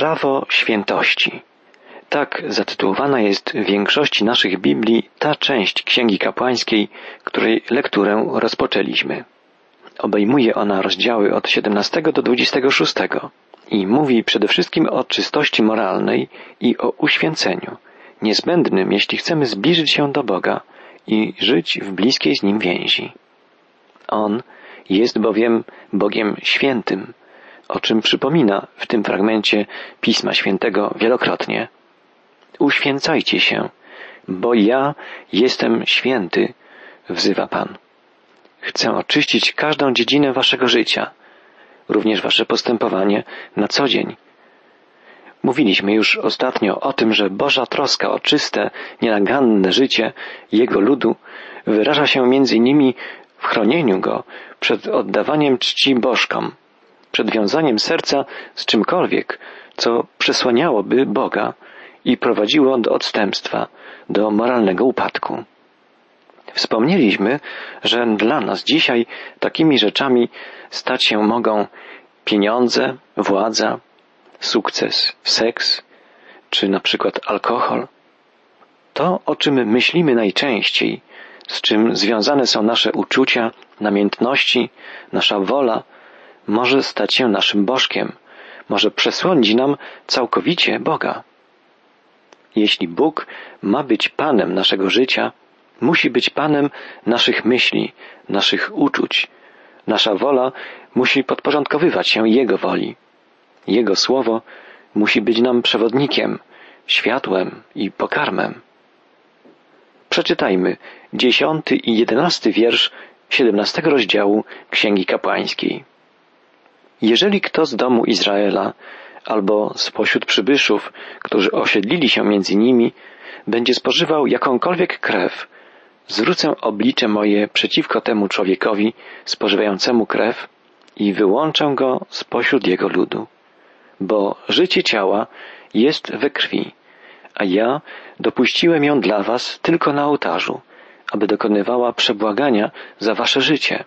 Prawo świętości. Tak zatytułowana jest w większości naszych Biblii ta część Księgi Kapłańskiej, której lekturę rozpoczęliśmy. Obejmuje ona rozdziały od 17 do 26 i mówi przede wszystkim o czystości moralnej i o uświęceniu, niezbędnym, jeśli chcemy zbliżyć się do Boga i żyć w bliskiej z Nim więzi. On jest bowiem Bogiem świętym, o czym przypomina w tym fragmencie Pisma Świętego wielokrotnie. Uświęcajcie się, bo ja jestem święty, wzywa Pan. Chcę oczyścić każdą dziedzinę waszego życia, również wasze postępowanie na co dzień. Mówiliśmy już ostatnio o tym, że Boża troska o czyste, nienaganne życie Jego ludu wyraża się między innymi w chronieniu Go przed oddawaniem czci bożkom, przed wiązaniem serca z czymkolwiek, co przesłaniałoby Boga i prowadziło do odstępstwa, do moralnego upadku. Wspomnieliśmy, że dla nas dzisiaj takimi rzeczami stać się mogą pieniądze, władza, sukces, seks, czy na przykład alkohol. To, o czym myślimy najczęściej, z czym związane są nasze uczucia, namiętności, nasza wola, może stać się naszym bożkiem, może przesłonić nam całkowicie Boga. Jeśli Bóg ma być Panem naszego życia, musi być Panem naszych myśli, naszych uczuć. Nasza wola musi podporządkowywać się Jego woli. Jego słowo musi być nam przewodnikiem, światłem i pokarmem. Przeczytajmy dziesiąty i jedenasty wiersz siedemnastego rozdziału Księgi Kapłańskiej. Jeżeli kto z domu Izraela albo spośród przybyszów, którzy osiedlili się między nimi, będzie spożywał jakąkolwiek krew, zwrócę oblicze moje przeciwko temu człowiekowi spożywającemu krew i wyłączę go spośród jego ludu. Bo życie ciała jest we krwi, a ja dopuściłem ją dla was tylko na ołtarzu, aby dokonywała przebłagania za wasze życie,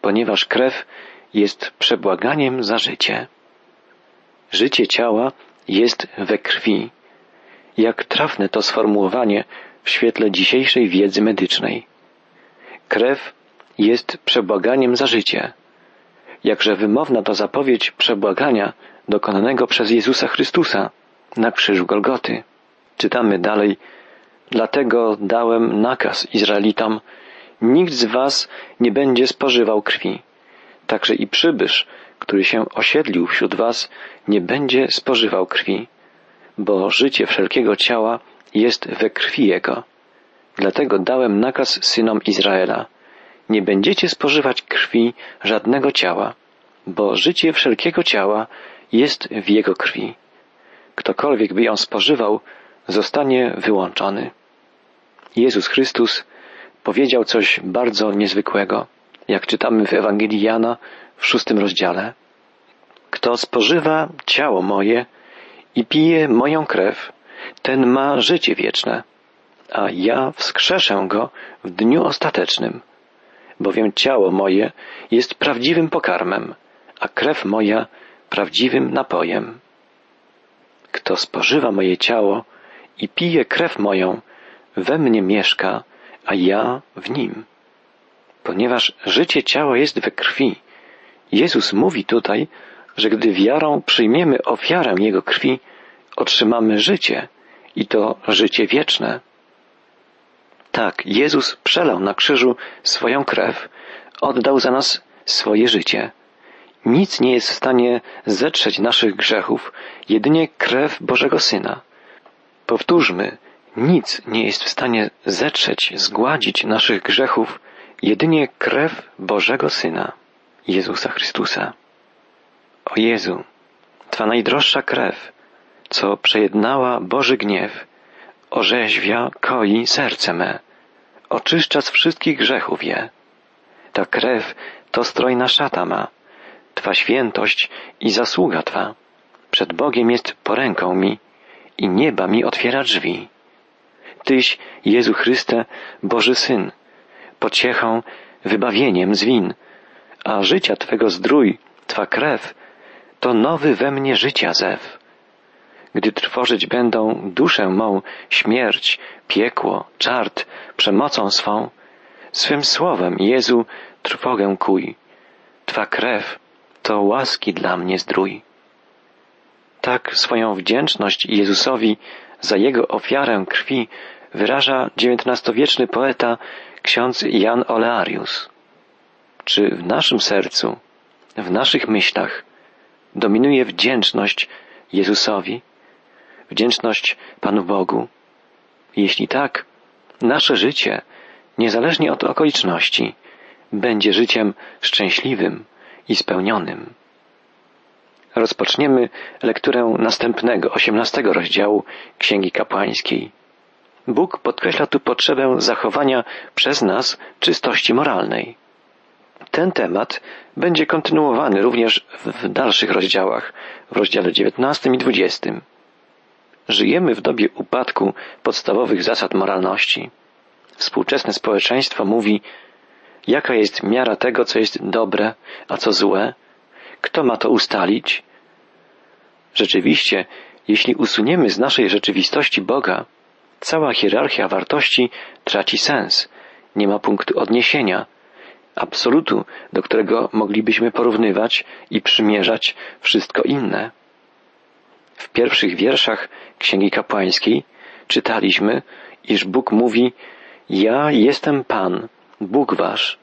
ponieważ krew jest przebłaganiem za życie. Życie ciała jest we krwi. Jak trafne to sformułowanie w świetle dzisiejszej wiedzy medycznej. Krew jest przebłaganiem za życie. Jakże wymowna to zapowiedź przebłagania dokonanego przez Jezusa Chrystusa na krzyżu Golgoty. Czytamy dalej, dlatego dałem nakaz Izraelitom, nikt z was nie będzie spożywał krwi. Także i przybysz, który się osiedlił wśród was, nie będzie spożywał krwi, bo życie wszelkiego ciała jest we krwi Jego. Dlatego dałem nakaz synom Izraela. Nie będziecie spożywać krwi żadnego ciała, bo życie wszelkiego ciała jest w Jego krwi. Ktokolwiek by ją spożywał, zostanie wyłączony. Jezus Chrystus powiedział coś bardzo niezwykłego, jak czytamy w Ewangelii Jana w szóstym rozdziale. Kto spożywa ciało moje i pije moją krew, ten ma życie wieczne, a ja wskrzeszę go w dniu ostatecznym, bowiem ciało moje jest prawdziwym pokarmem, a krew moja prawdziwym napojem. Kto spożywa moje ciało i pije krew moją, we mnie mieszka, a ja w nim. Ponieważ życie ciała jest we krwi, Jezus mówi tutaj, że gdy wiarą przyjmiemy ofiarę Jego krwi, otrzymamy życie i to życie wieczne. Tak, Jezus przelał na krzyżu swoją krew, oddał za nas swoje życie. Nic nie jest w stanie zetrzeć naszych grzechów, jedynie krew Bożego Syna. Powtórzmy, nic nie jest w stanie zetrzeć, zgładzić naszych grzechów, jedynie krew Bożego Syna, Jezusa Chrystusa. O Jezu, Twa najdroższa krew, co przejednała Boży gniew, orzeźwia, koi serce me, oczyszcza z wszystkich grzechów je. Ta krew to strojna szata ma, Twa świętość i zasługa Twa. Przed Bogiem jest poręką mi i nieba mi otwiera drzwi. Tyś, Jezu Chryste, Boży Syn, pociechą, wybawieniem z win, a życia Twego zdrój, Twa krew, to nowy we mnie życia zew. gdy trwożyć będą duszę mą śmierć, piekło, czart, przemocą swą, swym słowem, Jezu, trwogę kuj. Twa krew to łaski dla mnie zdrój. Tak swoją wdzięczność Jezusowi za Jego ofiarę krwi wyraża XIX-wieczny poeta ksiądz Jan Olearius. Czy w naszym sercu, w naszych myślach dominuje wdzięczność Jezusowi, wdzięczność Panu Bogu? Jeśli tak, nasze życie, niezależnie od okoliczności, będzie życiem szczęśliwym i spełnionym. Rozpoczniemy lekturę następnego, osiemnastego rozdziału Księgi Kapłańskiej. Bóg podkreśla tu potrzebę zachowania przez nas czystości moralnej. Ten temat będzie kontynuowany również w dalszych rozdziałach, w rozdziale 19 i 20. Żyjemy w dobie upadku podstawowych zasad moralności. Współczesne społeczeństwo mówi, jaka jest miara tego, co jest dobre, a co złe, kto ma to ustalić? Rzeczywiście, jeśli usuniemy z naszej rzeczywistości Boga, cała hierarchia wartości traci sens, nie ma punktu odniesienia, absolutu, do którego moglibyśmy porównywać i przymierzać wszystko inne. W pierwszych wierszach Księgi Kapłańskiej czytaliśmy, iż Bóg mówi: Ja jestem Pan, Bóg Wasz.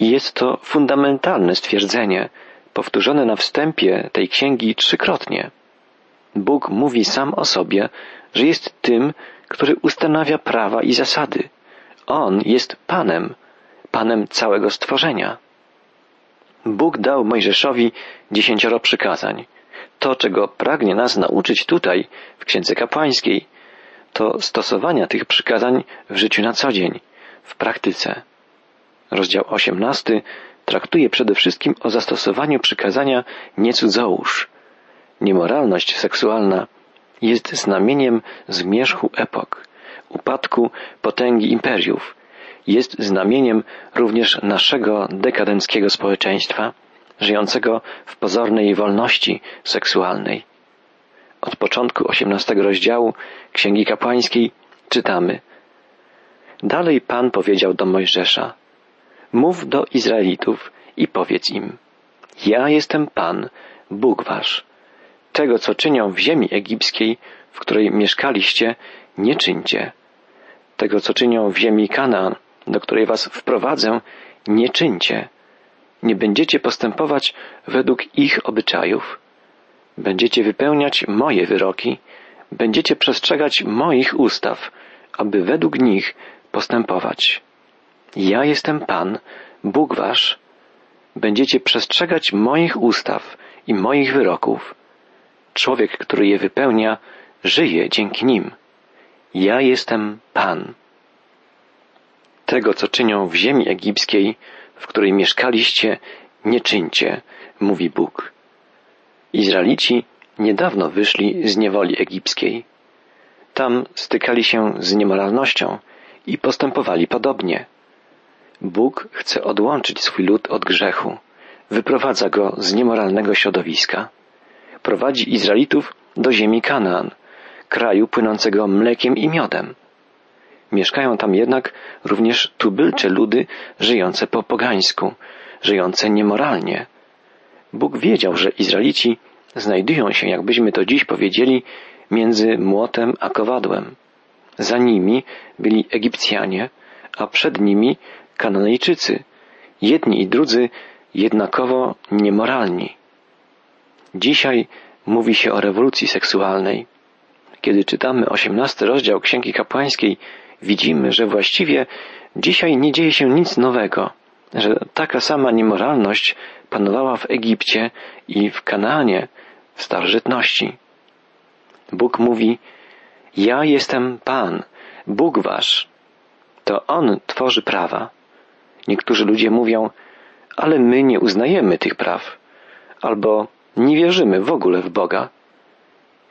I jest to fundamentalne stwierdzenie, powtórzone na wstępie tej księgi trzykrotnie. Bóg mówi sam o sobie, że jest tym, który ustanawia prawa i zasady. On jest Panem, Panem całego stworzenia. Bóg dał Mojżeszowi dziesięcioro przykazań. To, czego pragnie nas nauczyć tutaj, w Księdze Kapłańskiej, to stosowania tych przykazań w życiu na co dzień, w praktyce. Rozdział osiemnasty traktuje przede wszystkim o zastosowaniu przykazania nie cudzołóż. Niemoralność seksualna jest znamieniem zmierzchu epok, upadku potęgi imperiów, jest znamieniem również naszego dekadenckiego społeczeństwa, żyjącego w pozornej wolności seksualnej. Od początku osiemnastego rozdziału Księgi Kapłańskiej czytamy Dalej Pan powiedział do Mojżesza Mów do Izraelitów i powiedz im Ja jestem Pan, Bóg wasz. Tego, co czynią w ziemi egipskiej, w której mieszkaliście, nie czyńcie. Tego, co czynią w ziemi Kanaan, do której was wprowadzę, nie czyńcie. Nie będziecie postępować według ich obyczajów. Będziecie wypełniać moje wyroki, będziecie przestrzegać moich ustaw, aby według nich postępować. Ja jestem Pan, Bóg Wasz. Będziecie przestrzegać moich ustaw i moich wyroków. Człowiek, który je wypełnia, żyje dzięki nim. Ja jestem Pan tego, co czynią w ziemi egipskiej, w której mieszkaliście, nie czyńcie, mówi Bóg. Izraelici niedawno wyszli z niewoli egipskiej. Tam stykali się z niemoralnością i postępowali podobnie. Bóg chce odłączyć swój lud od grzechu, wyprowadza go z niemoralnego środowiska. Prowadzi Izraelitów do ziemi Kanaan, kraju płynącego mlekiem i miodem. Mieszkają tam jednak również tubylcze ludy żyjące po pogańsku, żyjące niemoralnie. Bóg wiedział, że Izraelici znajdują się, jakbyśmy to dziś powiedzieli, między młotem a kowadłem. Za nimi byli Egipcjanie, a przed nimi Kananejczycy, jedni i drudzy jednakowo niemoralni. Dzisiaj mówi się o rewolucji seksualnej. Kiedy czytamy osiemnasty rozdział Księgi Kapłańskiej, widzimy, że właściwie dzisiaj nie dzieje się nic nowego, że taka sama niemoralność panowała w Egipcie i w Kanaanie w starożytności. Bóg mówi, ja jestem Pan, Bóg wasz. To On tworzy prawa. Niektórzy ludzie mówią, ale my nie uznajemy tych praw, albo nie wierzymy w ogóle w Boga.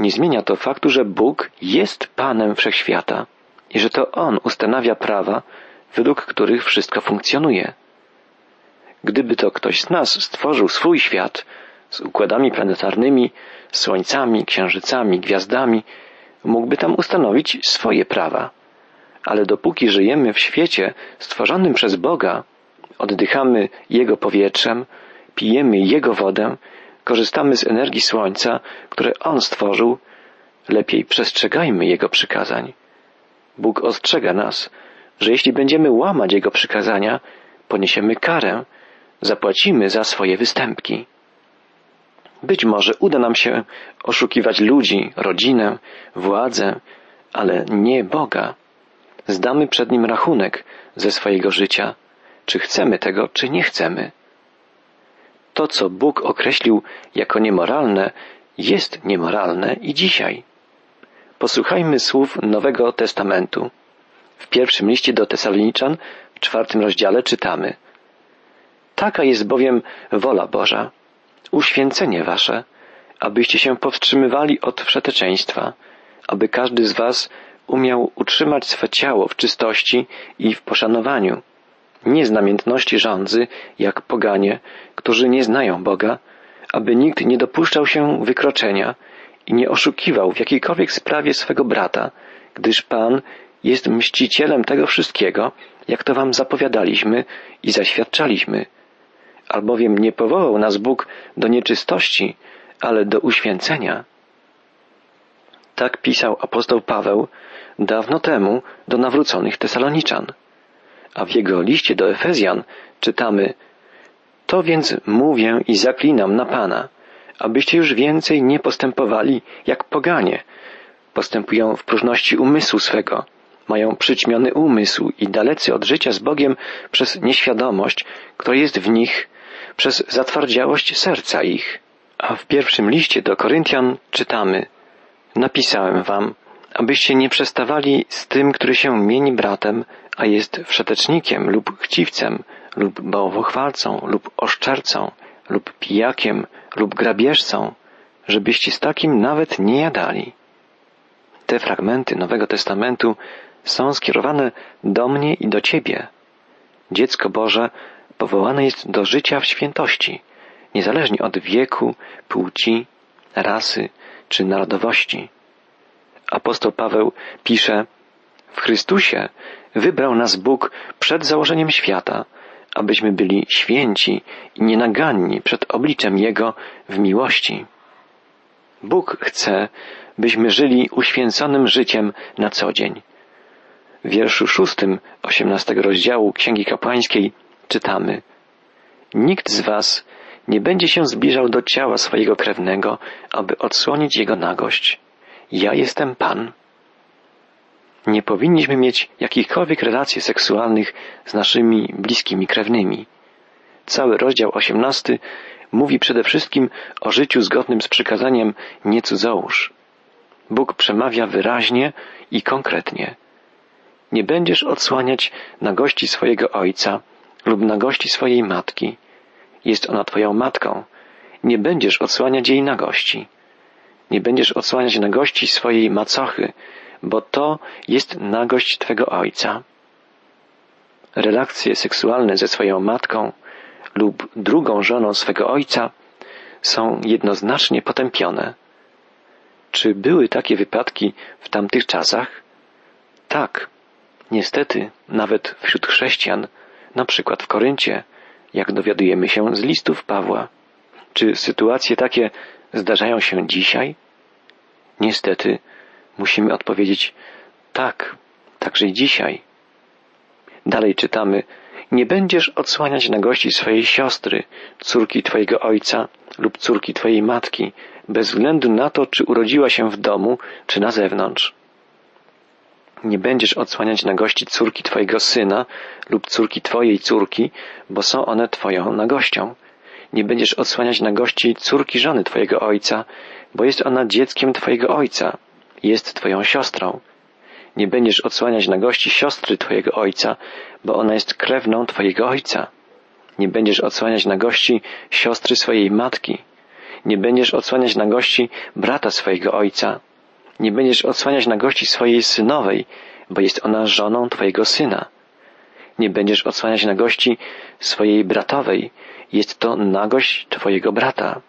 Nie zmienia to faktu, że Bóg jest Panem wszechświata i że to On ustanawia prawa, według których wszystko funkcjonuje. Gdyby to ktoś z nas stworzył swój świat, z układami planetarnymi, słońcami, księżycami, gwiazdami, mógłby tam ustanowić swoje prawa. Ale dopóki żyjemy w świecie stworzonym przez Boga, oddychamy Jego powietrzem, pijemy Jego wodę, korzystamy z energii Słońca, które On stworzył, lepiej przestrzegajmy Jego przykazań. Bóg ostrzega nas, że jeśli będziemy łamać Jego przykazania, poniesiemy karę, zapłacimy za swoje występki. Być może uda nam się oszukiwać ludzi, rodzinę, władzę, ale nie Boga. Zdamy przed Nim rachunek ze swojego życia, czy chcemy tego, czy nie chcemy. To, co Bóg określił jako niemoralne, jest niemoralne i dzisiaj. Posłuchajmy słów Nowego Testamentu. W pierwszym liście do Tesaloniczan, w czwartym rozdziale czytamy Taka jest bowiem wola Boża, uświęcenie wasze, abyście się powstrzymywali od wszeteczeństwa, aby każdy z was umiał utrzymać swe ciało w czystości i w poszanowaniu, nie z namiętności rządzy, jak poganie, którzy nie znają Boga, aby nikt nie dopuszczał się wykroczenia i nie oszukiwał w jakiejkolwiek sprawie swego brata, gdyż Pan jest mścicielem tego wszystkiego, jak to wam zapowiadaliśmy i zaświadczaliśmy. Albowiem nie powołał nas Bóg do nieczystości, ale do uświęcenia. Tak pisał apostoł Paweł dawno temu do nawróconych Tesaloniczan. A w jego liście do Efezjan czytamy To więc mówię i zaklinam na Pana, abyście już więcej nie postępowali jak poganie. Postępują w próżności umysłu swego, mają przyćmiony umysł i dalecy od życia z Bogiem przez nieświadomość, która jest w nich, przez zatwardziałość serca ich. A w pierwszym liście do Koryntian czytamy Napisałem wam, abyście nie przestawali z tym, który się mieni bratem, a jest wszetecznikiem lub chciwcem, lub bałwochwalcą, lub oszczercą, lub pijakiem, lub grabieżcą, żebyście z takim nawet nie jadali. Te fragmenty Nowego Testamentu są skierowane do mnie i do Ciebie. Dziecko Boże powołane jest do życia w świętości, niezależnie od wieku, płci, rasy czy narodowości. Apostoł Paweł pisze, w Chrystusie wybrał nas Bóg przed założeniem świata, abyśmy byli święci i nienaganni przed obliczem Jego w miłości. Bóg chce, byśmy żyli uświęconym życiem na co dzień. W wierszu szóstym osiemnastego rozdziału Księgi Kapłańskiej czytamy Nikt z was nie będzie się zbliżał do ciała swojego krewnego, aby odsłonić jego nagość. Ja jestem Pan. Nie powinniśmy mieć jakichkolwiek relacji seksualnych z naszymi bliskimi krewnymi. Cały rozdział osiemnasty mówi przede wszystkim o życiu zgodnym z przykazaniem nie cudzołóż. Bóg przemawia wyraźnie i konkretnie. Nie będziesz odsłaniać nagości swojego ojca lub nagości swojej matki. Jest ona twoją matką. Nie będziesz odsłaniać jej nagości. Nie będziesz odsłaniać nagości swojej macochy, bo to jest nagość twego ojca. Relacje seksualne ze swoją matką lub drugą żoną swego ojca są jednoznacznie potępione. Czy były takie wypadki w tamtych czasach? Tak, niestety, nawet wśród chrześcijan, na przykład w Koryncie, jak dowiadujemy się z listów Pawła. Czy sytuacje takie zdarzają się dzisiaj? Niestety, musimy odpowiedzieć tak, także i dzisiaj. Dalej czytamy, nie będziesz odsłaniać nagości swojej siostry, córki twojego ojca lub córki twojej matki, bez względu na to, czy urodziła się w domu, czy na zewnątrz. Nie będziesz odsłaniać nagości córki twojego syna lub córki twojej córki, bo są one twoją nagością. Nie będziesz odsłaniać nagości córki żony twojego ojca, bo jest ona dzieckiem twojego ojca, jest twoją siostrą. Nie będziesz odsłaniać nagości siostry twojego ojca, bo ona jest krewną twojego ojca. Nie będziesz odsłaniać nagości siostry swojej matki. Nie będziesz odsłaniać nagości brata swojego ojca. Nie będziesz odsłaniać nagości swojej synowej, bo jest ona żoną twojego syna. Nie będziesz odsłaniać nagości swojej bratowej, jest to nagość twojego brata.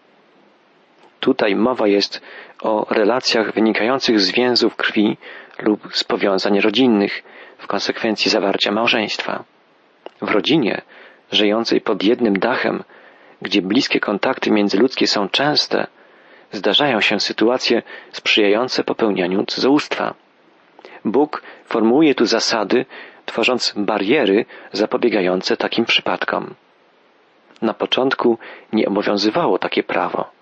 Tutaj mowa jest o relacjach wynikających z więzów krwi lub z powiązań rodzinnych w konsekwencji zawarcia małżeństwa. W rodzinie, żyjącej pod jednym dachem, gdzie bliskie kontakty międzyludzkie są częste, zdarzają się sytuacje sprzyjające popełnianiu cudzołóstwa. Bóg formułuje tu zasady, tworząc bariery zapobiegające takim przypadkom. Na początku nie obowiązywało takie prawo.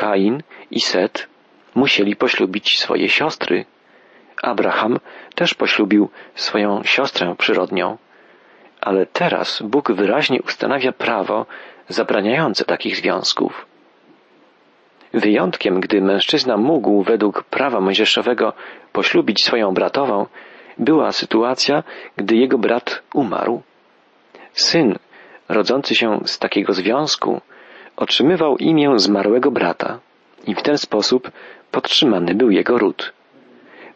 Kain i Set musieli poślubić swoje siostry. Abraham też poślubił swoją siostrę przyrodnią. Ale teraz Bóg wyraźnie ustanawia prawo zabraniające takich związków. Wyjątkiem, gdy mężczyzna mógł według prawa mojżeszowego poślubić swoją bratową, była sytuacja, gdy jego brat umarł. Syn, rodzący się z takiego związku, otrzymywał imię zmarłego brata i w ten sposób podtrzymany był jego ród.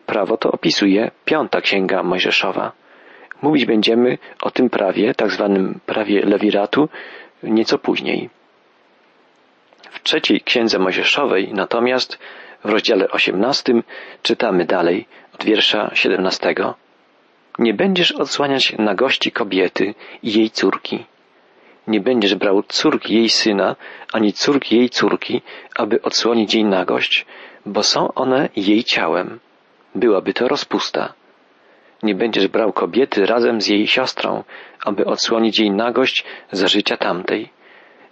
Prawo to opisuje piąta księga Mojżeszowa. Mówić będziemy o tym prawie, tak zwanym prawie Lewiratu, nieco później. W trzeciej księdze Mojżeszowej natomiast w rozdziale osiemnastym czytamy dalej od wiersza siedemnastego. Nie będziesz odsłaniać nagości kobiety i jej córki. Nie będziesz brał córki jej syna, ani córki jej córki, aby odsłonić jej nagość, bo są one jej ciałem. Byłaby to rozpusta. Nie będziesz brał kobiety razem z jej siostrą, aby odsłonić jej nagość za życia tamtej.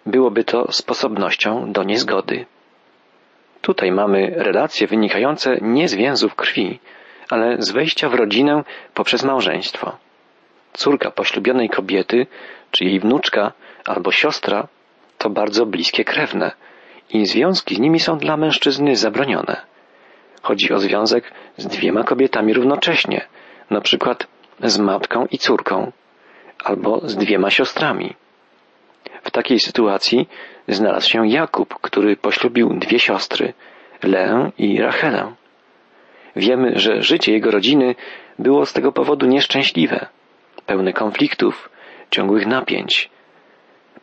Byłoby to sposobnością do niezgody. Tutaj mamy relacje wynikające nie z więzów krwi, ale z wejścia w rodzinę poprzez małżeństwo. Córka poślubionej kobiety, czy jej wnuczka albo siostra to bardzo bliskie krewne i związki z nimi są dla mężczyzny zabronione. Chodzi o związek z dwiema kobietami równocześnie, na przykład z matką i córką, albo z dwiema siostrami. W takiej sytuacji znalazł się Jakub, który poślubił dwie siostry, Leę i Rachelę. Wiemy, że życie jego rodziny było z tego powodu nieszczęśliwe, pełne konfliktów, ciągłych napięć.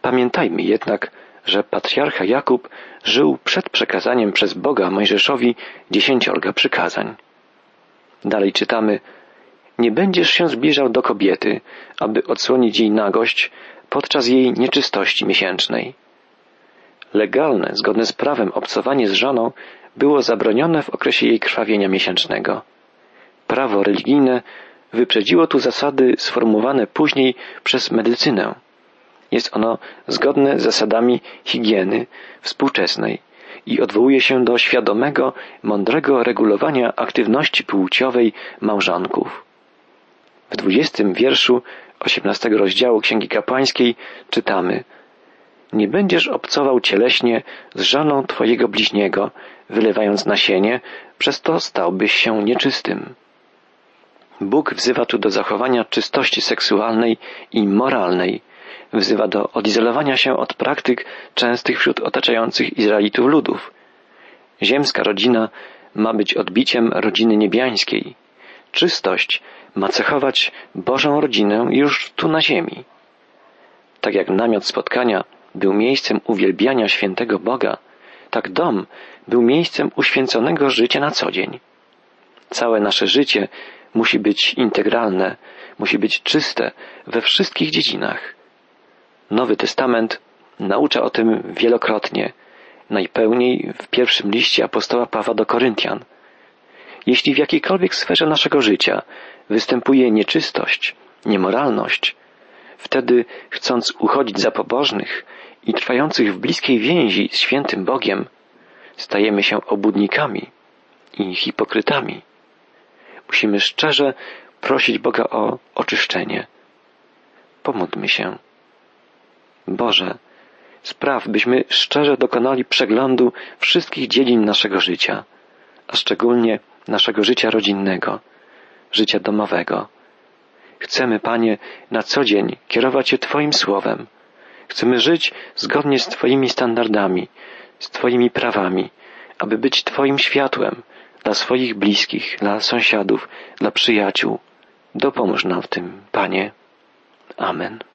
Pamiętajmy jednak, że patriarcha Jakub żył przed przekazaniem przez Boga Mojżeszowi dziesięciorga przykazań. Dalej czytamy, nie będziesz się zbliżał do kobiety, aby odsłonić jej nagość podczas jej nieczystości miesięcznej. Legalne, zgodne z prawem obcowanie z żoną było zabronione w okresie jej krwawienia miesięcznego. Prawo religijne wyprzedziło tu zasady sformułowane później przez medycynę. Jest ono zgodne z zasadami higieny współczesnej i odwołuje się do świadomego, mądrego regulowania aktywności płciowej małżonków. W dwudziestym wierszu osiemnastego rozdziału Księgi Kapłańskiej czytamy Nie będziesz obcował cieleśnie z żoną twojego bliźniego, wylewając nasienie, przez to stałbyś się nieczystym. Bóg wzywa tu do zachowania czystości seksualnej i moralnej, wzywa do odizolowania się od praktyk częstych wśród otaczających Izraelitów ludów. Ziemska rodzina ma być odbiciem rodziny niebiańskiej. Czystość ma cechować Bożą rodzinę już tu na ziemi. Tak jak namiot spotkania był miejscem uwielbiania świętego Boga, tak dom był miejscem uświęconego życia na co dzień. Całe nasze życie musi być integralne, musi być czyste we wszystkich dziedzinach. Nowy Testament naucza o tym wielokrotnie, najpełniej w pierwszym liście apostoła Pawła do Koryntian. Jeśli w jakiejkolwiek sferze naszego życia występuje nieczystość, niemoralność, wtedy chcąc uchodzić za pobożnych i trwających w bliskiej więzi z świętym Bogiem, stajemy się obudnikami i hipokrytami. Musimy szczerze prosić Boga o oczyszczenie. Pomódlmy się. Boże, spraw, byśmy szczerze dokonali przeglądu wszystkich dziedzin naszego życia, a szczególnie naszego życia rodzinnego, życia domowego. Chcemy, Panie, na co dzień kierować się Twoim słowem. Chcemy żyć zgodnie z Twoimi standardami, z Twoimi prawami, aby być Twoim światłem dla swoich bliskich, dla sąsiadów, dla przyjaciół. Dopomóż nam w tym, Panie. Amen.